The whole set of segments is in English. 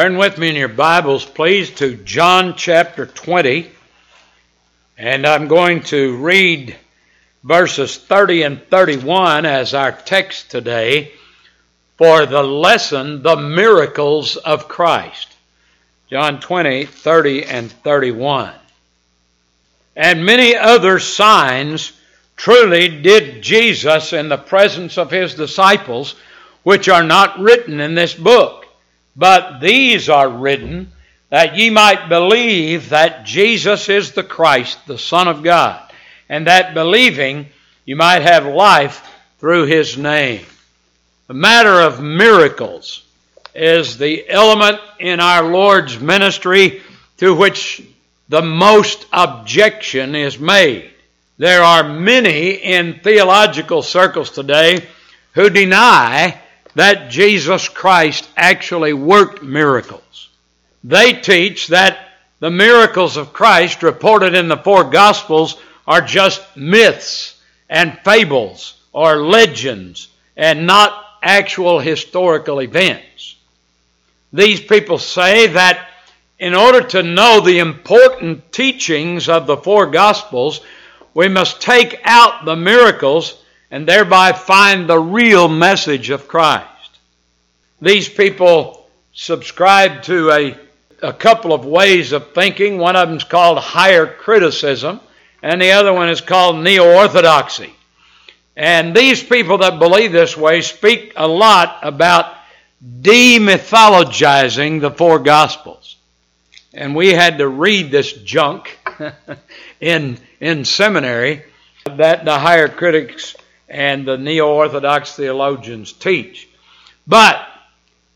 Turn with me in your Bibles, please, to John chapter 20. And I'm going to read verses 30 and 31 as our text today for the lesson, The Miracles of Christ. John 20, 30 and 31. And many other signs truly did Jesus in the presence of his disciples, which are not written in this book. But these are written that ye might believe that Jesus is the Christ, the Son of God, and that believing you might have life through his name. The matter of miracles is the element in our Lord's ministry to which the most objection is made. There are many in theological circles today who deny that Jesus Christ actually worked miracles. They teach that the miracles of Christ reported in the four Gospels are just myths and fables or legends and not actual historical events. These people say that in order to know the important teachings of the four Gospels, we must take out the miracles and thereby find the real message of Christ. These people subscribe to a, a couple of ways of thinking. One of them is called higher criticism, and the other one is called neo orthodoxy. And these people that believe this way speak a lot about demythologizing the four Gospels. And we had to read this junk in, in seminary that the higher critics and the neo Orthodox theologians teach. But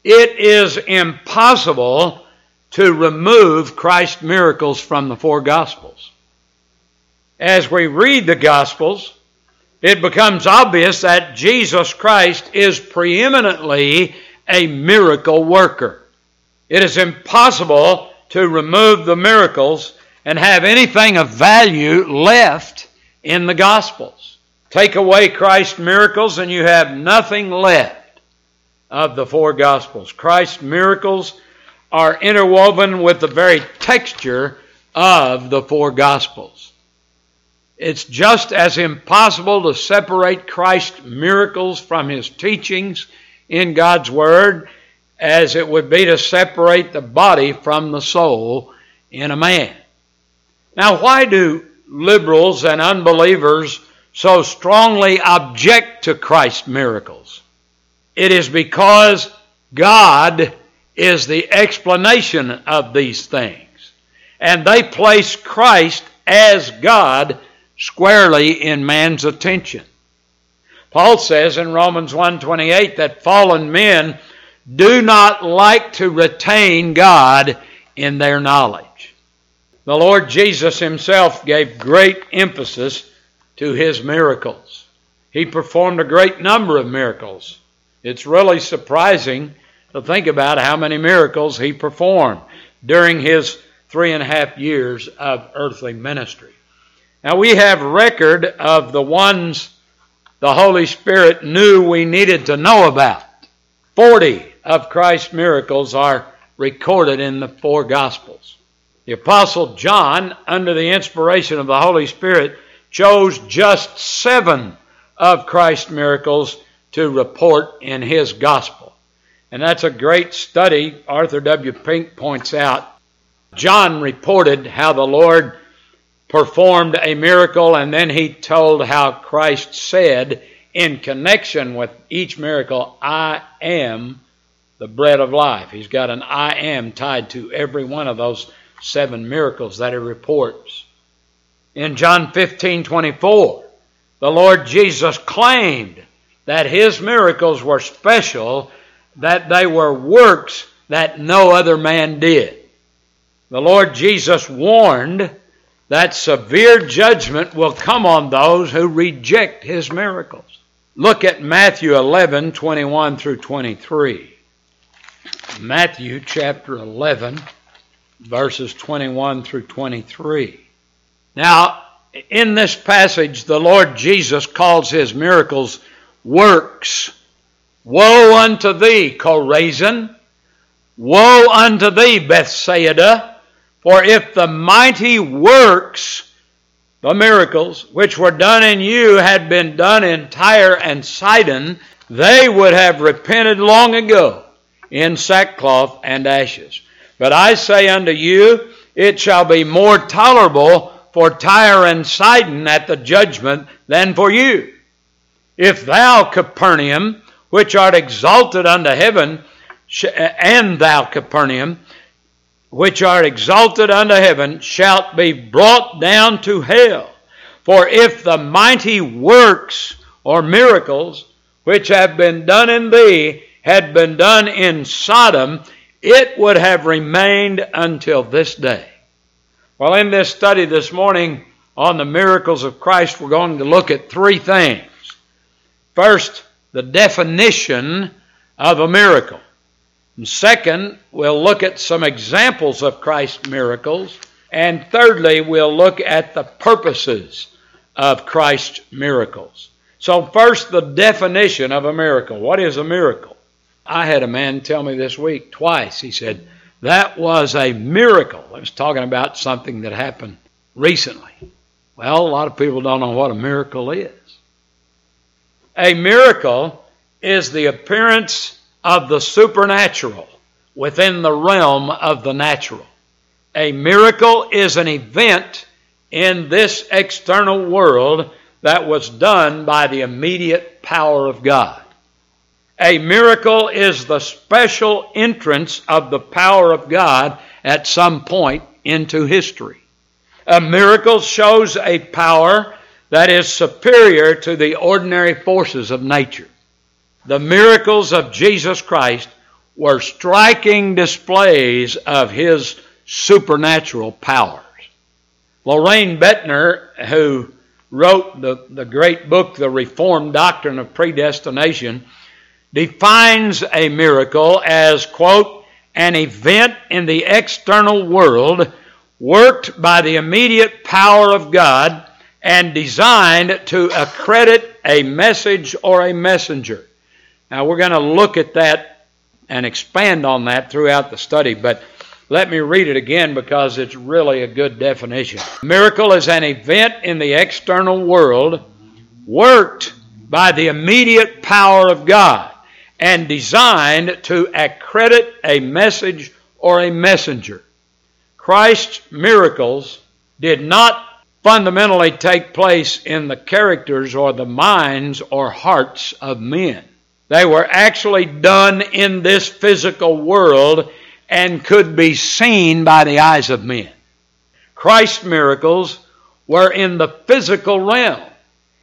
it is impossible to remove Christ's miracles from the four Gospels. As we read the Gospels, it becomes obvious that Jesus Christ is preeminently a miracle worker. It is impossible to remove the miracles and have anything of value left in the Gospels. Take away Christ's miracles and you have nothing left of the four Gospels. Christ's miracles are interwoven with the very texture of the four Gospels. It's just as impossible to separate Christ's miracles from his teachings in God's Word as it would be to separate the body from the soul in a man. Now, why do liberals and unbelievers so strongly object to Christ's miracles? It is because God is the explanation of these things. And they place Christ as God squarely in man's attention. Paul says in Romans 1:28 that fallen men do not like to retain God in their knowledge. The Lord Jesus himself gave great emphasis to his miracles. He performed a great number of miracles. It's really surprising to think about how many miracles he performed during his three and a half years of earthly ministry. Now we have record of the ones the Holy Spirit knew we needed to know about. Forty of Christ's miracles are recorded in the four Gospels. The Apostle John, under the inspiration of the Holy Spirit, chose just seven of Christ's miracles to report in his Gospel. And that's a great study, Arthur W. Pink points out. John reported how the Lord performed a miracle, and then he told how Christ said, in connection with each miracle, I am the bread of life. He's got an I am tied to every one of those seven miracles that he reports. In John 15 24, the Lord Jesus claimed that his miracles were special, that they were works that no other man did. The Lord Jesus warned that severe judgment will come on those who reject his miracles. Look at Matthew 11, 21 through 23. Matthew chapter 11, verses 21 through 23. Now, in this passage, the Lord Jesus calls his miracles works. Woe unto thee, Chorazin! Woe unto thee, Bethsaida, for if the mighty works, the miracles, which were done in you had been done in Tyre and Sidon, they would have repented long ago in sackcloth and ashes. But I say unto you, it shall be more tolerable for Tyre and Sidon at the judgment than for you. If thou, Capernaum, which art exalted unto heaven, and thou, Capernaum, which art exalted unto heaven, shalt be brought down to hell. For if the mighty works or miracles which have been done in thee had been done in Sodom, it would have remained until this day. Well, in this study this morning on the miracles of Christ, we're going to look at three things. First, the definition of a miracle. And second, we'll look at some examples of Christ's miracles. And thirdly, we'll look at the purposes of Christ's miracles. So, first, the definition of a miracle. What is a miracle? I had a man tell me this week twice. He said, That was a miracle. I was talking about something that happened recently. Well, a lot of people don't know what a miracle is. A miracle is the appearance of the supernatural within the realm of the natural. A miracle is an event in this external world that was done by the immediate power of God. A miracle is the special entrance of the power of God at some point into history. A miracle shows a power that is superior to the ordinary forces of nature. The miracles of Jesus Christ were striking displays of his supernatural powers. Loraine Boettner, who wrote the, the great book, The Reformed Doctrine of Predestination, defines a miracle as, quote, an event in the external world worked by the immediate power of God and designed to accredit a message or a messenger. Now, we're going to look at that and expand on that throughout the study, but let me read it again because it's really a good definition. Miracle is an event in the external world worked by the immediate power of God and designed to accredit a message or a messenger. Christ's miracles did not fundamentally take place in the characters or the minds or hearts of men. They were actually done in this physical world and could be seen by the eyes of men. Christ's miracles were in the physical realm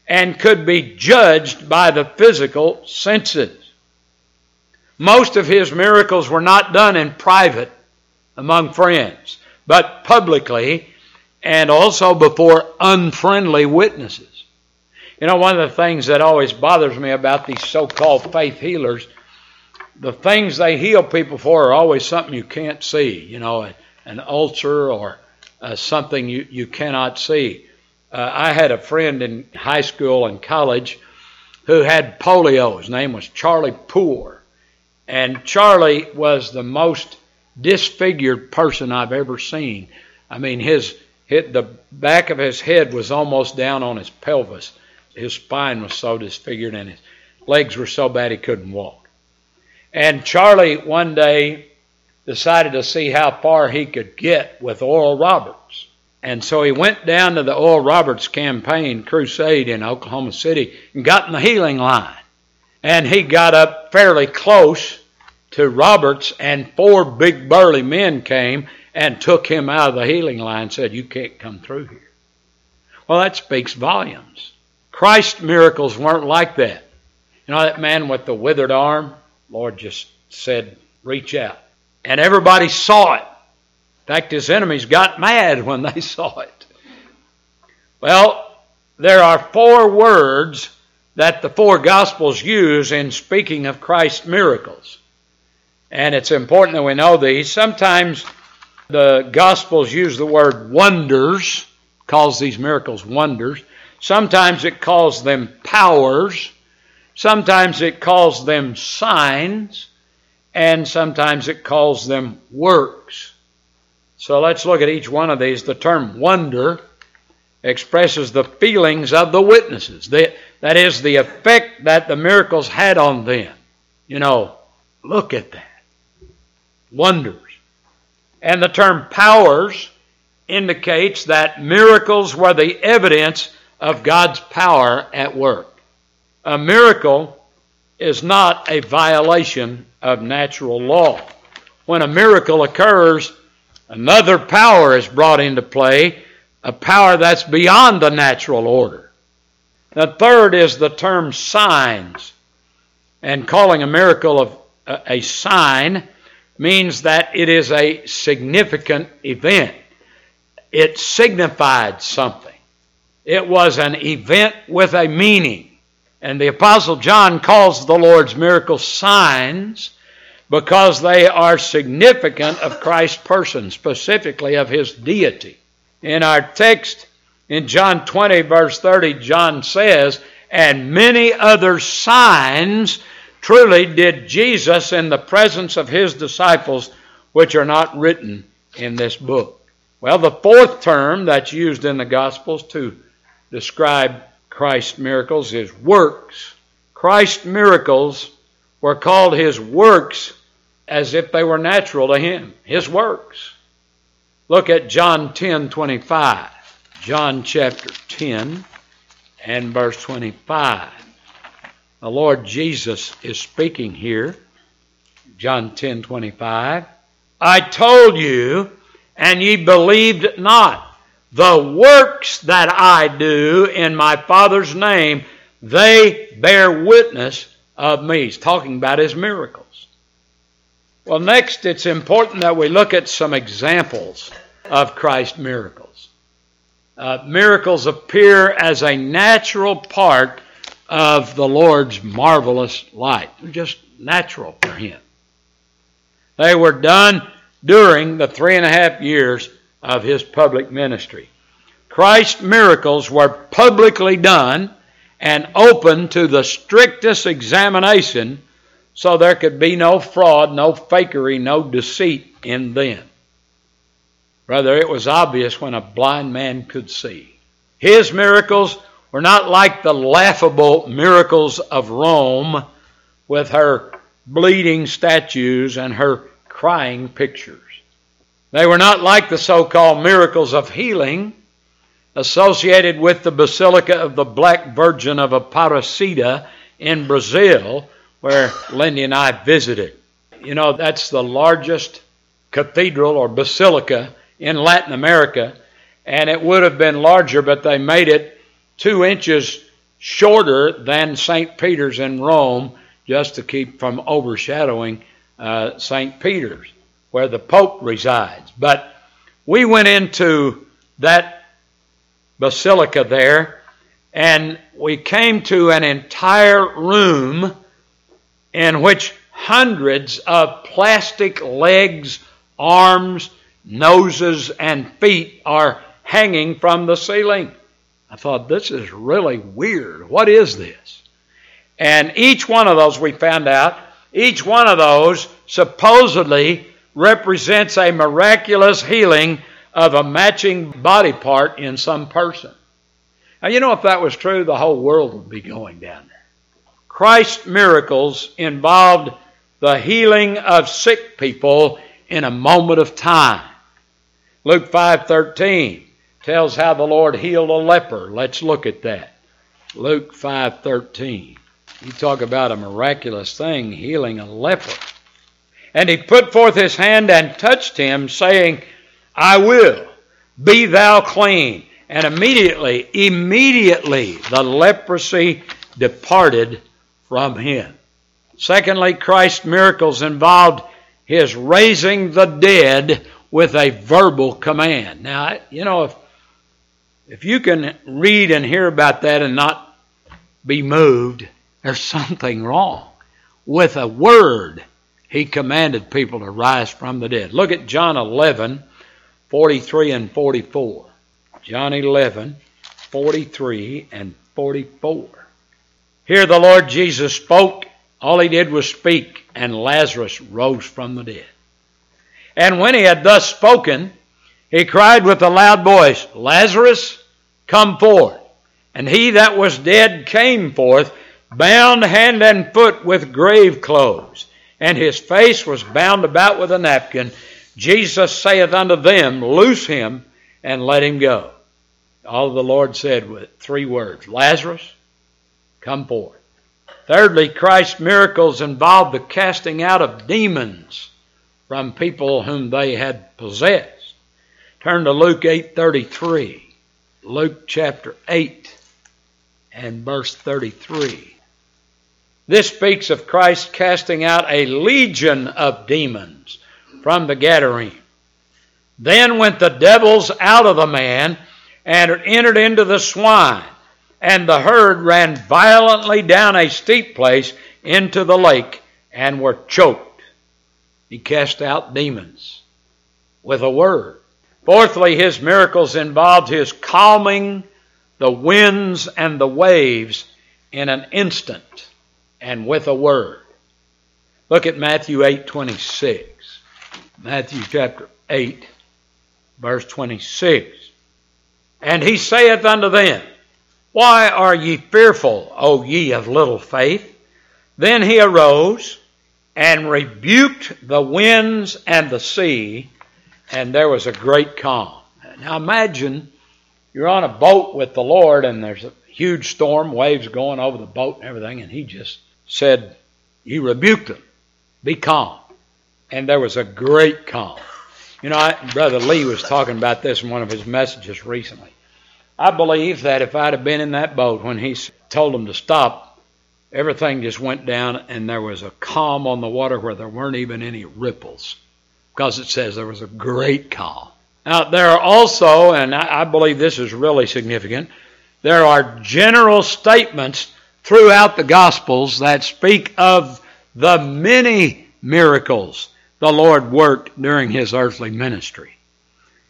and could be judged by the physical senses. Most of his miracles were not done in private among friends, but publicly and also before unfriendly witnesses. You know, one of the things that always bothers me about these so called faith healers the things they heal people for are always something you can't see, you know, an ulcer or uh, something you, you cannot see. Uh, I had a friend in high school and college who had polio. His name was Charlie Poor. And Charlie was the most disfigured person I've ever seen. I mean, his, the back of his head was almost down on his pelvis. His spine was so disfigured and his legs were so bad he couldn't walk. And Charlie one day decided to see how far he could get with Oral Roberts. And so he went down to the Oral Roberts campaign crusade in Oklahoma City and got in the healing line. And he got up fairly close to Roberts, and four big burly men came and took him out of the healing line and said, You can't come through here. Well, that speaks volumes. Christ's miracles weren't like that. You know that man with the withered arm? Lord just said, reach out. And everybody saw it. In fact, his enemies got mad when they saw it. Well, there are four words that the four Gospels use in speaking of Christ's miracles. And it's important that we know these. Sometimes the Gospels use the word wonders, calls these miracles wonders. Sometimes it calls them powers. Sometimes it calls them signs, and sometimes it calls them works. So let's look at each one of these. The term wonder expresses the feelings of the witnesses. that is, the effect that the miracles had on them. You know, look at that. Wonders. And the term powers indicates that miracles were the evidence of God's power at work. A miracle is not a violation of natural law. When a miracle occurs, another power is brought into play, a power that's beyond the natural order. The third is the term signs. And calling a miracle of a sign means that it is a significant event. It signified something. It was an event with a meaning. And the Apostle John calls the Lord's miracles signs because they are significant of Christ's person, specifically of his deity. In our text in John 20, verse 30, John says, And many other signs truly did Jesus in the presence of his disciples, which are not written in this book. Well, the fourth term that's used in the Gospels to describe Christ's miracles is works. Christ's miracles were called his works as if they were natural to him, his works. Look at John 10 25. John chapter 10 and verse 25. The Lord Jesus is speaking here. John 10 25. I told you, and ye believed not. The works that I do in my Father's name, they bear witness of me. He's talking about his miracles. Well, next, it's important that we look at some examples of Christ's miracles. Uh, miracles appear as a natural part of the Lord's marvelous light. Just natural for him. They were done during the three and a half years of his public ministry. Christ's miracles were publicly done and open to the strictest examination so there could be no fraud, no fakery, no deceit in them. Rather, it was obvious when a blind man could see. His miracles were not like the laughable miracles of Rome with her bleeding statues and her crying pictures. They were not like the so called miracles of healing associated with the Basilica of the Black Virgin of Aparecida in Brazil, where Lindy and I visited. You know, that's the largest cathedral or basilica in Latin America, and it would have been larger, but they made it two inches shorter than St. Peter's in Rome just to keep from overshadowing uh, St. Peter's where the Pope resides. But we went into that basilica there and we came to an entire room in which hundreds of plastic legs, arms, noses, and feet are hanging from the ceiling. I thought, this is really weird. What is this? And each one of those, we found out, each one of those supposedly represents a miraculous healing of a matching body part in some person. Now, you know, if that was true, the whole world would be going down there. Christ's miracles involved the healing of sick people in a moment of time. Luke 5:13 tells how the Lord healed a leper. Let's look at that. Luke 5:13. You talk about a miraculous thing, healing a leper. And he put forth his hand and touched him, saying, I will, be thou clean. And immediately, immediately, the leprosy departed from him. Secondly, Christ's miracles involved his raising the dead with a verbal command. Now, you know, if, if you can read and hear about that and not be moved, there's something wrong. With a word, he commanded people to rise from the dead. Look at John 11, 43 and 44. John 11, 43 and 44. Here the Lord Jesus spoke. All he did was speak. and Lazarus rose from the dead. And when he had thus spoken, he cried with a loud voice, Lazarus, come forth. And he that was dead came forth, bound hand and foot with grave clothes, and his face was bound about with a napkin. Jesus saith unto them, Loose him and let him go. All the Lord said with three words Lazarus, come forth. Thirdly, Christ's miracles involved the casting out of demons from people whom they had possessed. Turn to Luke 8:33. Luke chapter 8 and verse 33. This speaks of Christ casting out a legion of demons from the Gadarene. Then went the devils out of the man and entered into the swine, and the herd ran violently down a steep place into the lake and were choked. He cast out demons with a word. Fourthly, his miracles involved his calming the winds and the waves in an instant and with a word. Look at Matthew 8:26. Matthew chapter 8, verse 26. And he saith unto them, Why are ye fearful, O ye of little faith? Then he arose and rebuked the winds and the sea, and there was a great calm. Now imagine you're on a boat with the Lord, and there's a huge storm, waves going over the boat and everything, and he just said, He rebuked them, be calm. And there was a great calm. You know, I, Brother Lee was talking about this in one of his messages recently. I believe that if I'd have been in that boat when he told them to stop, everything just went down and there was a calm on the water where there weren't even any ripples. Because it says there was a great calm. Now, there are also, and I believe this is really significant, there are general statements throughout the Gospels that speak of the many miracles the Lord worked during his earthly ministry.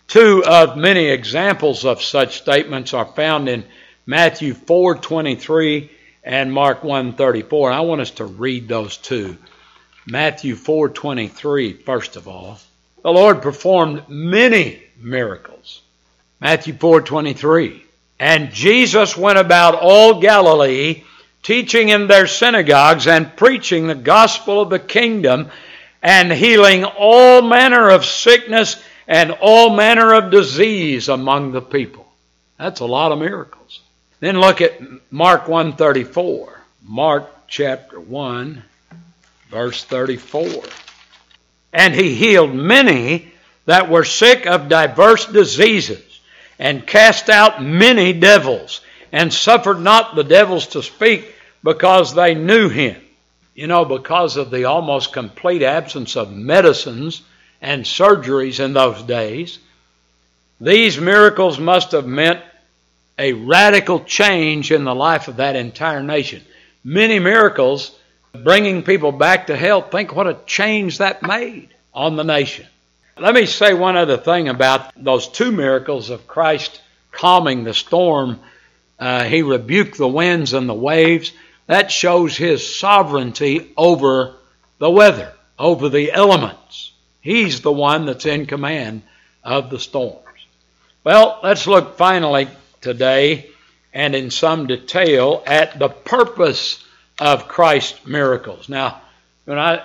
Two of many examples of such statements are found in Matthew 4:23 and Mark 1:34. I want us to read those two. Matthew 4:23 first of all. The Lord performed many miracles. Matthew 4:23. And Jesus went about all Galilee, teaching in their synagogues and preaching the gospel of the kingdom and healing all manner of sickness and all manner of disease among the people. That's a lot of miracles. Then look at Mark 134. Mark chapter 1 verse 34. And he healed many that were sick of diverse diseases and cast out many devils and suffered not the devils to speak because they knew him. You know, because of the almost complete absence of medicines and surgeries in those days, these miracles must have meant a radical change in the life of that entire nation. Many miracles bringing people back to health. Think what a change that made on the nation. Let me say one other thing about those two miracles of Christ calming the storm. Uh, he rebuked the winds and the waves. That shows his sovereignty over the weather, over the elements. He's the one that's in command of the storms. Well, let's look finally today and in some detail at the purpose of Christ's miracles. Now, when I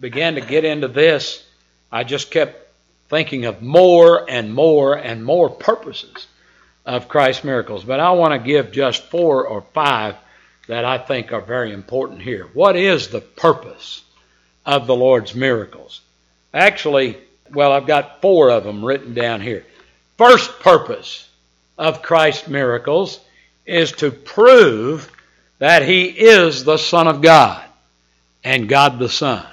began to get into this, I just kept thinking of more and more and more purposes of Christ's miracles. But I want to give just four or five that I think are very important here. What is the purpose of the Lord's miracles? Actually, well, I've got four of them written down here. First purpose of Christ's miracles is to prove that He is the Son of God and God the Son.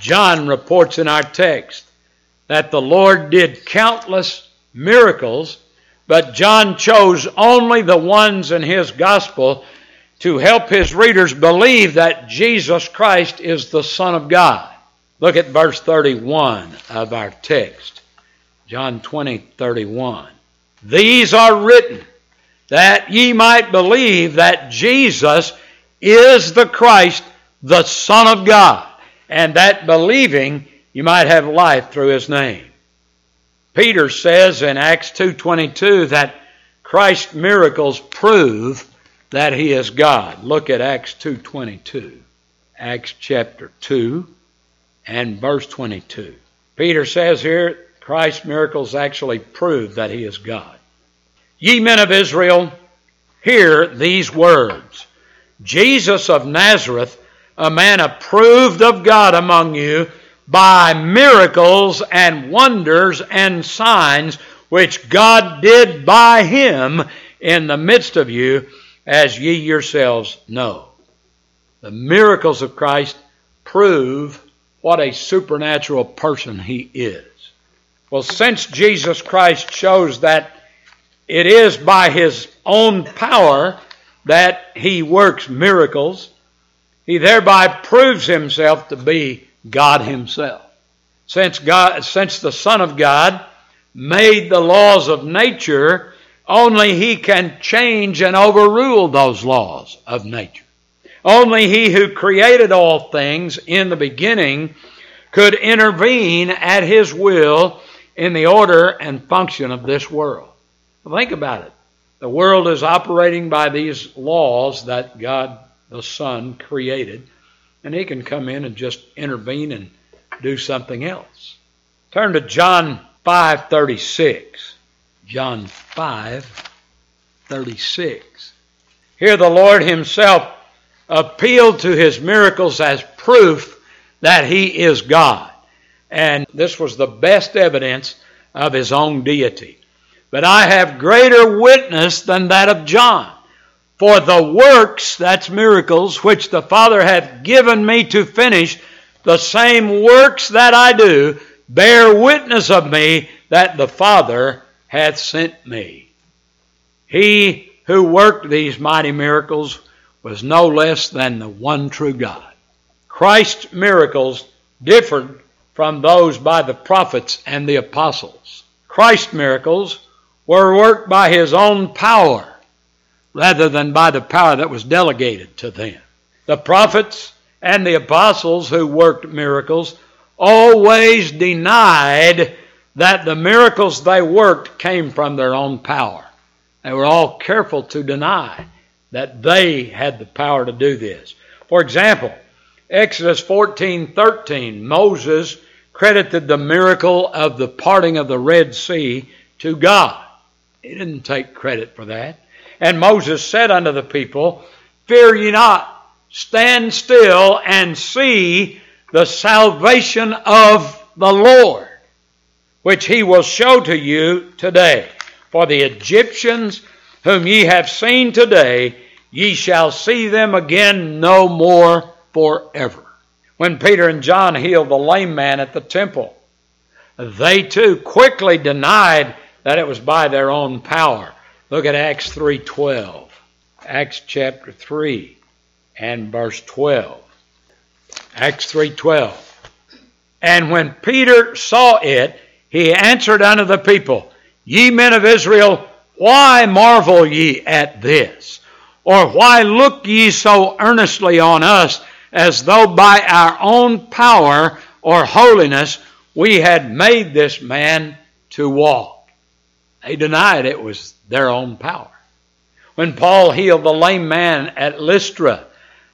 John reports in our text that the Lord did countless miracles, but John chose only the ones in his gospel to help his readers believe that Jesus Christ is the Son of God. Look at verse 31 of our text. John 20, 31. These are written that ye might believe that Jesus is the Christ, the Son of God, and that believing you might have life through his name. Peter says in Acts 2:22 that Christ's miracles prove that he is God. Look at Acts 2:22. Acts chapter 2 and verse 22. Peter says here Christ's miracles actually prove that he is God. Ye men of Israel, hear these words. Jesus of Nazareth, a man approved of God among you by miracles and wonders and signs which God did by him in the midst of you, as ye yourselves know. The miracles of Christ prove what a supernatural person he is. Well, since Jesus Christ shows that it is by his own power that he works miracles, he thereby proves himself to be God himself. Since God since the Son of God made the laws of nature, only he can change and overrule those laws of nature. Only he who created all things in the beginning could intervene at his will in the order and function of this world. Think about it. The world is operating by these laws that God the Son created, and he can come in and just intervene and do something else. Turn to John 5:36. John 5:36. Here the Lord himself appealed to his miracles as proof that he is God. And this was the best evidence of his own deity. But I have greater witness than that of John. For the works, that's miracles, which the Father hath given me to finish, the same works that I do, bear witness of me that the Father hath sent me. He who worked these mighty miracles was no less than the one true God. Christ's miracles differed from those by the prophets and the apostles. Christ's miracles were worked by his own power rather than by the power that was delegated to them. The prophets and the apostles who worked miracles always denied that the miracles they worked came from their own power. They were all careful to deny that they had the power to do this. For example, Exodus 14:13, Moses credited the miracle of the parting of the Red Sea to God. He didn't take credit for that. And Moses said unto the people, Fear ye not, stand still and see the salvation of the Lord, which he will show to you today. For the Egyptians whom ye have seen today, ye shall see them again no more forever. When Peter and John healed the lame man at the temple, they too quickly denied that it was by their own power. Look at Acts 3:12. Acts chapter 3 and verse 12. Acts 3:12. And when Peter saw it, he answered unto the people, Ye men of Israel, why marvel ye at this? Or why look ye so earnestly on us as though by our own power or holiness we had made this man to walk? They denied it was their own power. When Paul healed the lame man at Lystra,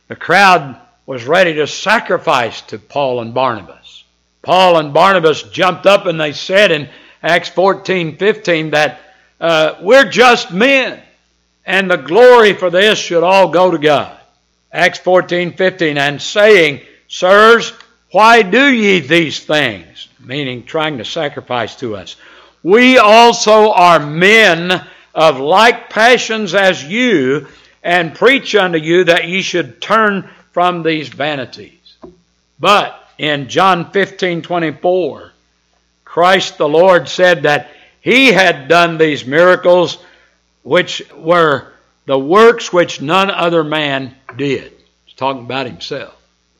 the crowd was ready to sacrifice to Paul and Barnabas. Paul and Barnabas jumped up and they said in Acts 14 15 that uh, we're just men and the glory for this should all go to God. Acts 14 15 and saying, Sirs, why do ye these things? Meaning trying to sacrifice to us. We also are men of like passions as you, and preach unto you that ye should turn from these vanities. But in John 15 24, Christ the Lord said that he had done these miracles which were the works which none other man did. He's talking about himself.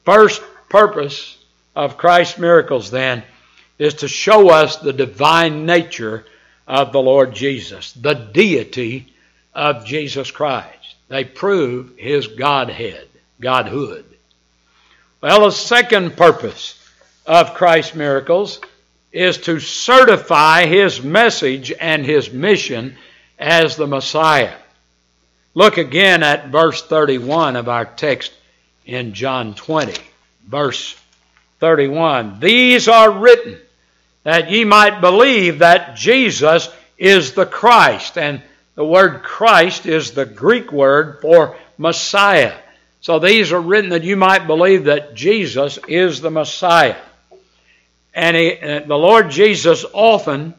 First purpose of Christ's miracles then is to show us the divine nature of the Lord Jesus, the deity of Jesus Christ. They prove his Godhead, Godhood. Well, the second purpose of Christ's miracles is to certify his message and his mission as the Messiah. Look again at verse 31 of our text in John 20. Verse 31. These are written that ye might believe that Jesus is the Christ. And the word Christ is the Greek word for Messiah. So these are written that you might believe that Jesus is the Messiah. And he, uh, the Lord Jesus often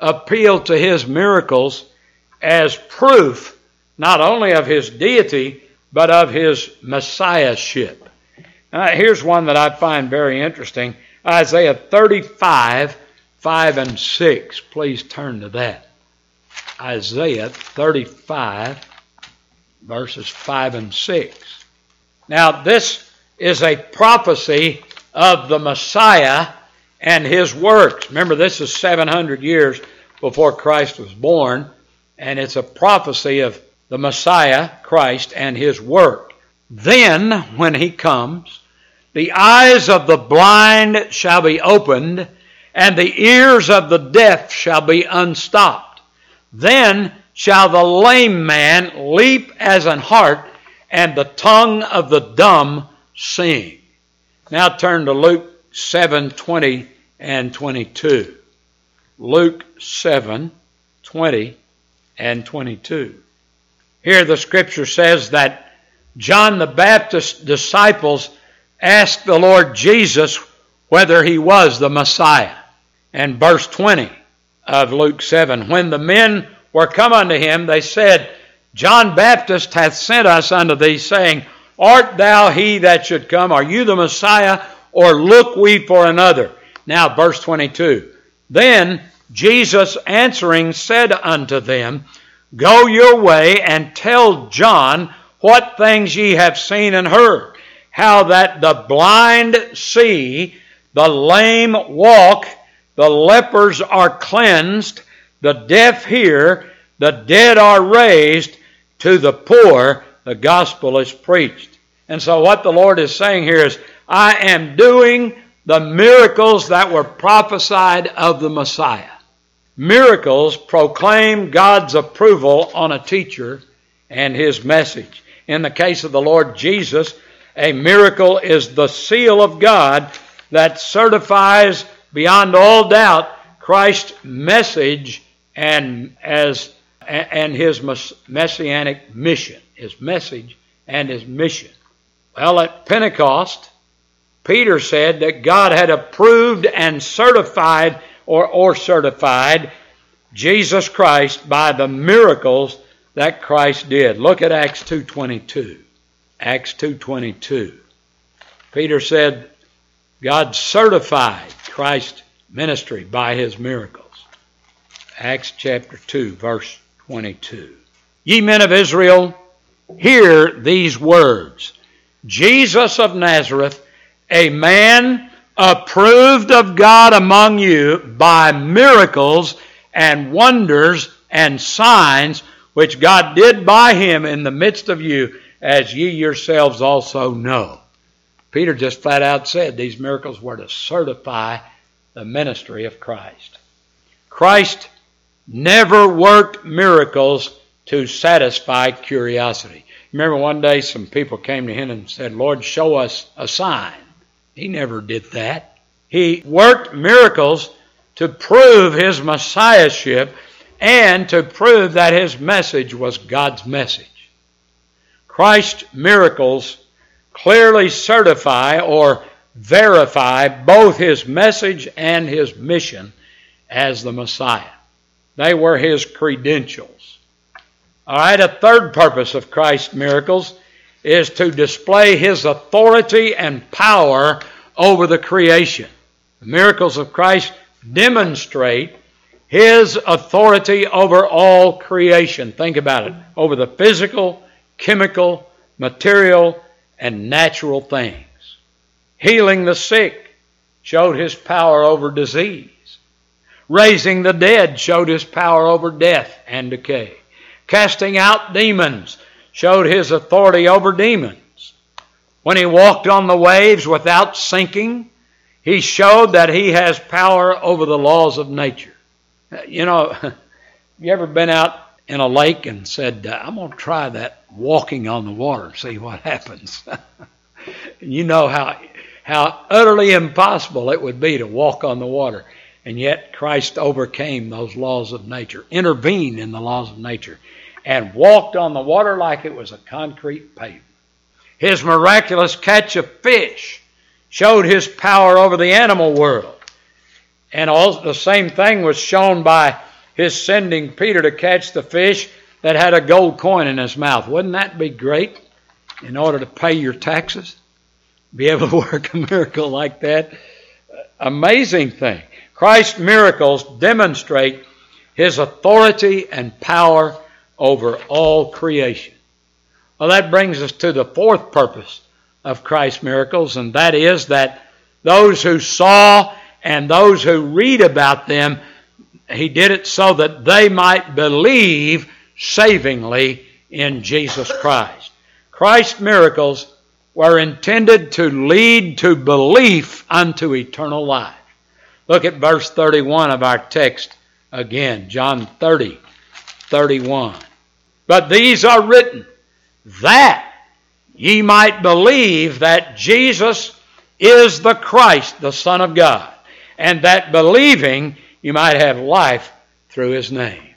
appealed to his miracles as proof not only of his deity, but of his messiahship. Now, here's one that I find very interesting Isaiah 35, 5 and 6. Please turn to that. Isaiah 35, verses 5 and 6. Now, this is a prophecy of the Messiah and his works. Remember, this is 700 years before Christ was born, and it's a prophecy of the Messiah, Christ, and his work. Then, when he comes, the eyes of the blind shall be opened, and the ears of the deaf shall be unstopped. Then shall the lame man leap as an hart, and the tongue of the dumb sing. Now turn to Luke 7 20 and 22. Luke 7 20 and 22. Here the scripture says that John the Baptist's disciples asked the Lord Jesus whether he was the Messiah. And verse 20 of Luke 7 When the men were come unto him, they said, John Baptist hath sent us unto thee, saying, Art thou he that should come? Are you the Messiah? Or look we for another? Now, verse 22. Then Jesus answering said unto them, Go your way and tell John what things ye have seen and heard, how that the blind see, the lame walk, the lepers are cleansed, the deaf hear, the dead are raised, to the poor the gospel is preached. And so what the Lord is saying here is, I am doing the miracles that were prophesied of the Messiah. Miracles proclaim God's approval on a teacher and his message. In the case of the Lord Jesus, a miracle is the seal of God that certifies beyond all doubt Christ's message and as and his messianic mission, his message and his mission. Well, at Pentecost, Peter said that God had approved and certified or, or certified Jesus Christ by the miracles that Christ did. Look at Acts 2.22. Acts 2.22. Peter said God certified Christ's ministry by his miracles. Acts chapter 2, verse 22. Ye men of Israel, hear these words Jesus of Nazareth, a man approved of God among you by miracles and wonders and signs which God did by him in the midst of you, as ye yourselves also know. Peter just flat out said these miracles were to certify the ministry of Christ. Christ never worked miracles to satisfy curiosity. Remember one day some people came to him and said, Lord, show us a sign. He never did that. He worked miracles to prove his messiahship and to prove that his message was God's message. Christ's miracles clearly certify or verify both his message and his mission as the Messiah. They were his credentials. All right, a third purpose of Christ's miracles is to display his authority and power over the creation. The miracles of Christ demonstrate his authority over all creation. Think about it over the physical, chemical, material, and natural things. Healing the sick showed his power over disease. Raising the dead showed his power over death and decay. Casting out demons showed his authority over demons. When he walked on the waves without sinking, he showed that he has power over the laws of nature. You know, you ever been out in a lake and said, uh, I'm going to try that walking on the water see what happens? you know how, how utterly impossible it would be to walk on the water. And yet Christ overcame those laws of nature, intervened in the laws of nature, and walked on the water like it was a concrete pavement. His miraculous catch of fish showed his power over the animal world. And also the same thing was shown by his sending Peter to catch the fish that had a gold coin in his mouth. Wouldn't that be great in order to pay your taxes? Be able to work a miracle like that? Amazing thing. Christ's miracles demonstrate his authority and power over all creation. Well, that brings us to the fourth purpose of Christ's miracles, and that is that those who saw and those who read about them, he did it so that they might believe savingly in Jesus Christ. Christ's miracles were intended to lead to belief unto eternal life. Look at verse 31 of our text again, John 30, 31. But these are written that ye might believe that Jesus is the Christ, the Son of God, and that believing you might have life through his name.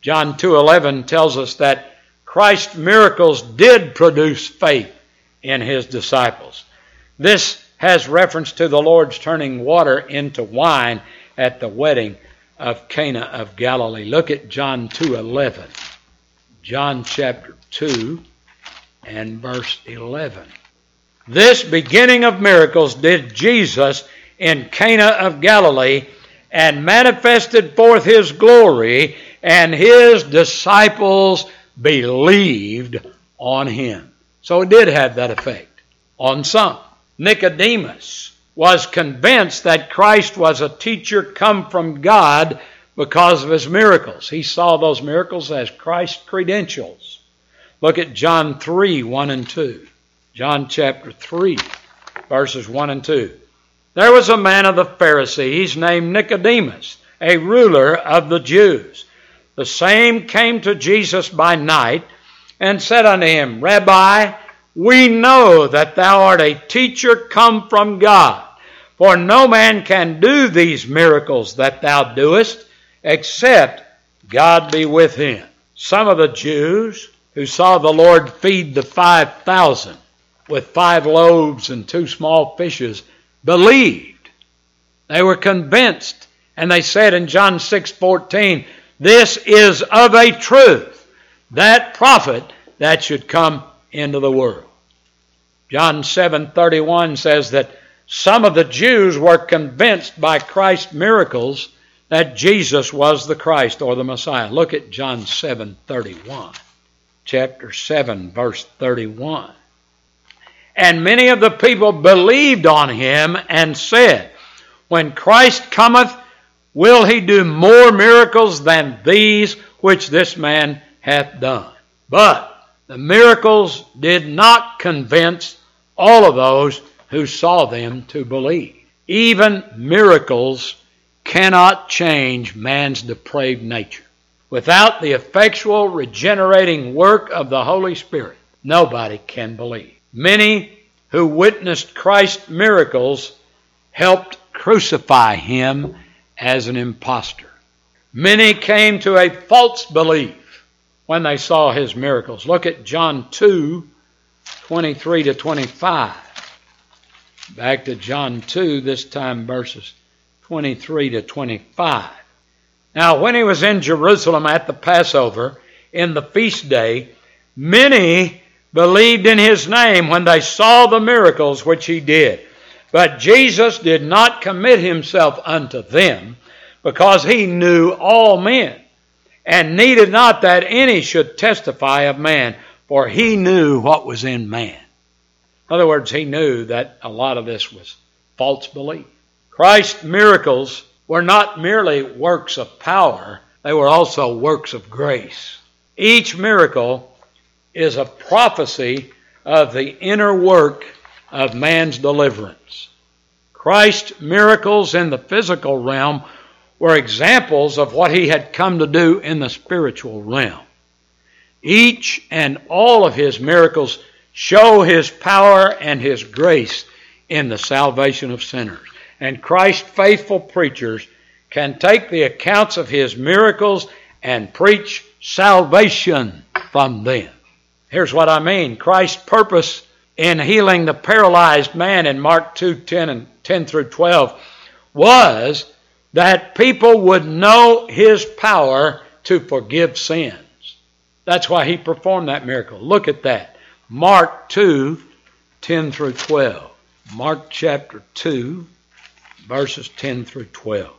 John 2:11 tells us that Christ's miracles did produce faith in his disciples. This has reference to the Lord's turning water into wine at the wedding of Cana of Galilee. Look at John 2:11. John chapter 2 and verse 11. This beginning of miracles did Jesus in Cana of Galilee and manifested forth his glory, and his disciples believed on him. So it did have that effect on some. Nicodemus was convinced that Christ was a teacher come from God because of his miracles. He saw those miracles as Christ's credentials. Look at John 3 1 and 2. John chapter 3, verses 1 and 2. There was a man of the Pharisees named Nicodemus, a ruler of the Jews. The same came to Jesus by night and said unto him, Rabbi, we know that thou art a teacher come from God, for no man can do these miracles that thou doest except God be with him. Some of the Jews who saw the Lord feed the 5,000 with five loaves and two small fishes believed. They were convinced. And they said in John 6:14, "This is of a truth that prophet that should come into the world." John 7:31 says that some of the Jews were convinced by Christ's miracles that Jesus was the Christ or the Messiah. Look at John 7:31 chapter 7, verse 31. And many of the people believed on him and said, When Christ cometh, will he do more miracles than these which this man hath done? But the miracles did not convince all of those who saw them to believe. Even miracles cannot change man's depraved nature. Without the effectual regenerating work of the Holy Spirit, nobody can believe. Many who witnessed Christ's miracles helped crucify him as an impostor. Many came to a false belief when they saw his miracles. Look at John 2 23 to 25. Back to John 2, this time verses 23 to 25. Now, when he was in Jerusalem at the Passover, in the feast day, many believed in his name when they saw the miracles which he did. But Jesus did not commit himself unto them, because he knew all men, and needed not that any should testify of man, for he knew what was in man. In other words, he knew that a lot of this was false belief. Christ's miracles were not merely works of power, they were also works of grace. Each miracle is a prophecy of the inner work of man's deliverance. Christ's miracles in the physical realm were examples of what he had come to do in the spiritual realm. Each and all of his miracles show his power and his grace in the salvation of sinners. And Christ's faithful preachers can take the accounts of his miracles and preach salvation from them. Here's what I mean. Christ's purpose in healing the paralyzed man in Mark 2 10 and 10 through 12 was that people would know his power to forgive sins. That's why he performed that miracle. Look at that. Mark 2 10 through 12. Mark chapter 2, verses 10 through 12.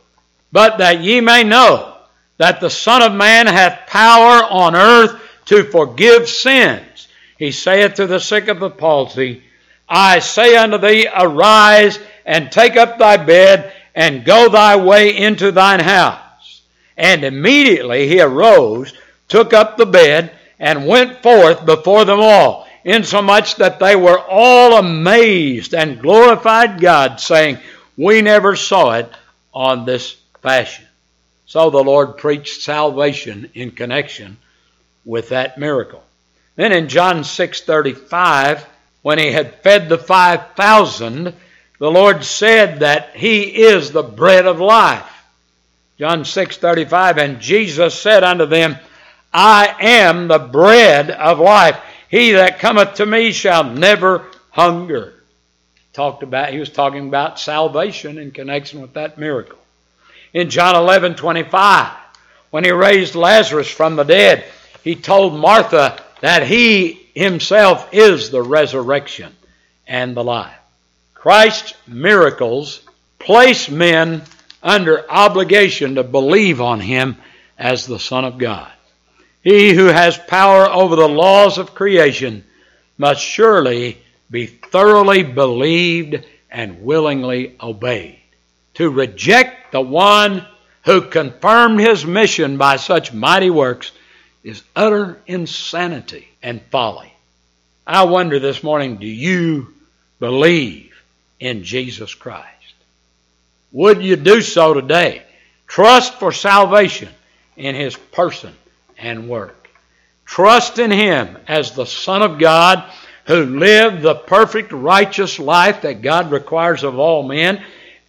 But that ye may know that the Son of Man hath power on earth to forgive sins. He saith to the sick of the palsy, I say unto thee, arise and take up thy bed and go thy way into thine house. And immediately he arose, took up the bed, and went forth before them all, insomuch that they were all amazed and glorified God, saying, We never saw it on this fashion. So the Lord preached salvation in connection with that miracle. Then in John 6:35, when he had fed the 5000, the Lord said that he is the bread of life. John 6:35 and Jesus said unto them, I am the bread of life. He that cometh to me shall never hunger. Talked about he was talking about salvation in connection with that miracle. In John 11:25, when he raised Lazarus from the dead, he told Martha that he himself is the resurrection and the life. Christ's miracles place men under obligation to believe on him as the Son of God. He who has power over the laws of creation must surely be thoroughly believed and willingly obeyed. To reject the one who confirmed his mission by such mighty works is utter insanity and folly. I wonder this morning do you believe in Jesus Christ? Would you do so today? Trust for salvation in His person and work. Trust in Him as the Son of God who lived the perfect righteous life that God requires of all men,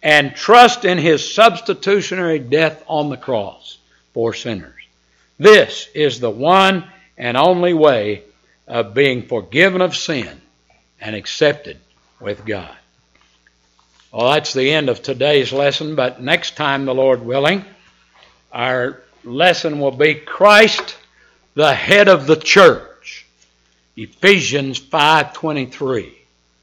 and trust in His substitutionary death on the cross for sinners. This is the one and only way of being forgiven of sin and accepted with God. Well, that's the end of today's lesson, but next time, the Lord willing, our lesson will be Christ, the head of the church. Ephesians 5:23.